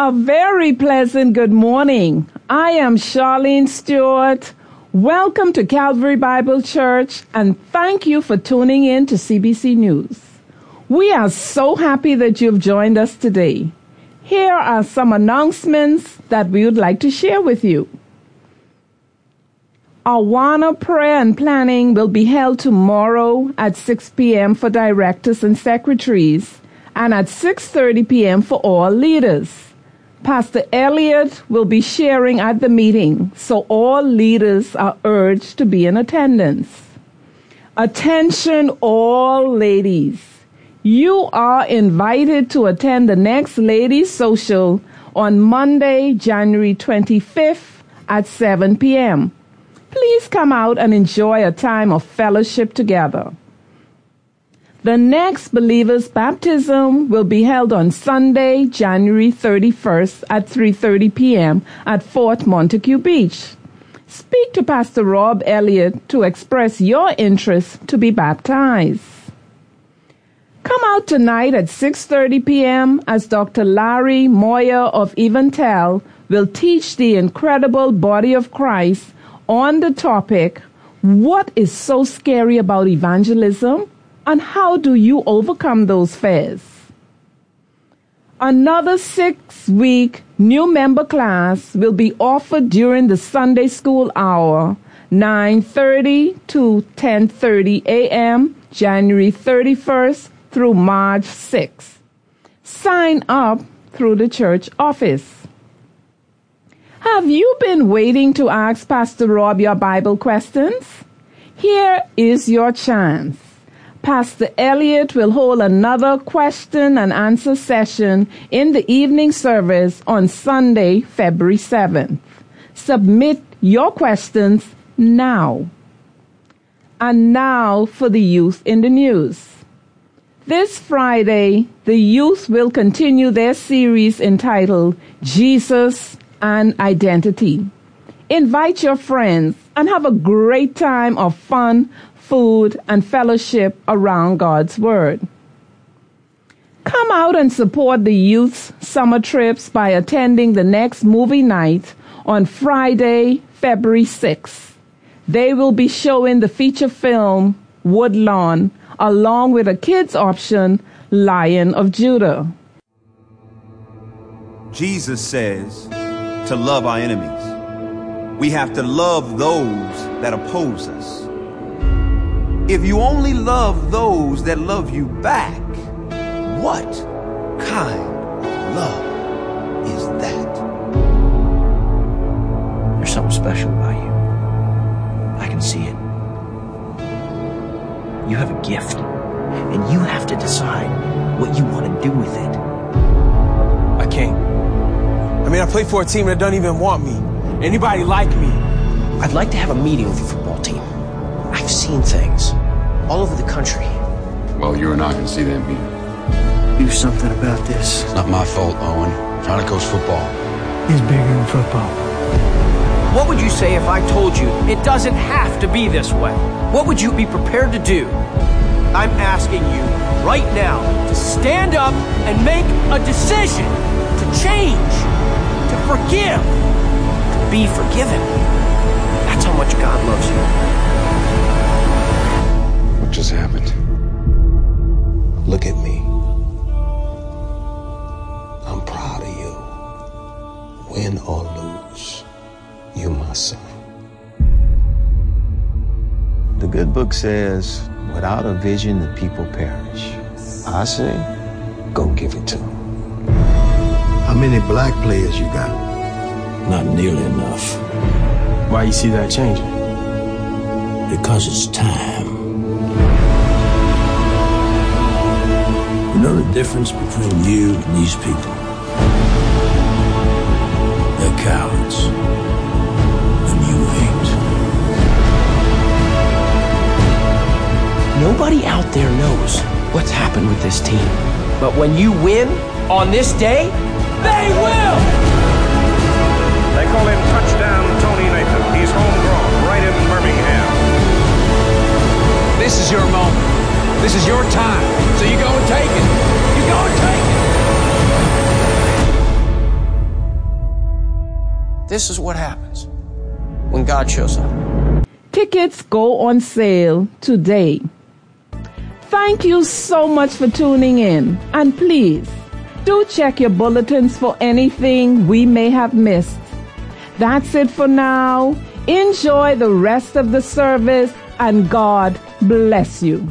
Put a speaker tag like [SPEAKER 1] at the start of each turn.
[SPEAKER 1] A very pleasant good morning. I am Charlene Stewart. Welcome to Calvary Bible Church and thank you for tuning in to CBC News. We are so happy that you've joined us today. Here are some announcements that we would like to share with you. Awana prayer and planning will be held tomorrow at 6 p.m. for directors and secretaries and at 6:30 p.m. for all leaders. Pastor Elliott will be sharing at the meeting, so all leaders are urged to be in attendance. Attention, all ladies. You are invited to attend the next Ladies Social on Monday, January 25th at 7 p.m. Please come out and enjoy a time of fellowship together. The next believer's baptism will be held on Sunday, January 31st at 3:30 p.m. at Fort Montague Beach. Speak to Pastor Rob Elliott to express your interest to be baptized. Come out tonight at 6:30 p.m. as Dr. Larry Moyer of EvanTell will teach the incredible body of Christ on the topic what is so scary about evangelism? And how do you overcome those fears? Another six week new member class will be offered during the Sunday school hour, 9.30 to 10.30 a.m., January 31st through March 6th. Sign up through the church office. Have you been waiting to ask Pastor Rob your Bible questions? Here is your chance. Pastor Elliott will hold another question and answer session in the evening service on Sunday, February 7th. Submit your questions now. And now for the youth in the news. This Friday, the youth will continue their series entitled Jesus and Identity. Invite your friends and have a great time of fun food, and fellowship around God's Word. Come out and support the youth's summer trips by attending the next movie night on Friday, February 6th. They will be showing the feature film Woodlawn along with a kids option Lion of Judah.
[SPEAKER 2] Jesus says to love our enemies. We have to love those that oppose us. If you only love those that love you back, what kind of love is that?
[SPEAKER 3] There's something special about you. I can see it. You have a gift, and you have to decide what you want to do with it.
[SPEAKER 4] I can't. I mean, I play for a team that doesn't even want me. Anybody like me?
[SPEAKER 3] I'd like to have a meeting with team. I've seen things all over the country.
[SPEAKER 5] Well, you and I can see them here.
[SPEAKER 3] Do something about this.
[SPEAKER 5] It's not my fault, Owen. Trying to football.
[SPEAKER 6] Is bigger than football.
[SPEAKER 7] What would you say if I told you it doesn't have to be this way? What would you be prepared to do? I'm asking you right now to stand up and make a decision to change, to forgive, to be forgiven. That's how much God loves you
[SPEAKER 5] just happened.
[SPEAKER 8] Look at me. I'm proud of you. Win or lose, you my son.
[SPEAKER 9] The good book says, without a vision, the people perish. I say, go give it to them.
[SPEAKER 10] How many black players you got?
[SPEAKER 11] Not nearly enough.
[SPEAKER 4] Why you see that changing?
[SPEAKER 11] Because it's time. Know the difference between you and these people? They're cowards. And you ain't.
[SPEAKER 3] Nobody out there knows what's happened with this team.
[SPEAKER 7] But when you win on this day, they will!
[SPEAKER 12] They call him Touchdown Tony Nathan. He's homegrown, right in Birmingham.
[SPEAKER 13] This is your moment. This is your time. So you go and take it. You go and take it.
[SPEAKER 3] This is what happens when God shows up.
[SPEAKER 1] Tickets go on sale today. Thank you so much for tuning in. And please, do check your bulletins for anything we may have missed. That's it for now. Enjoy the rest of the service and God bless you.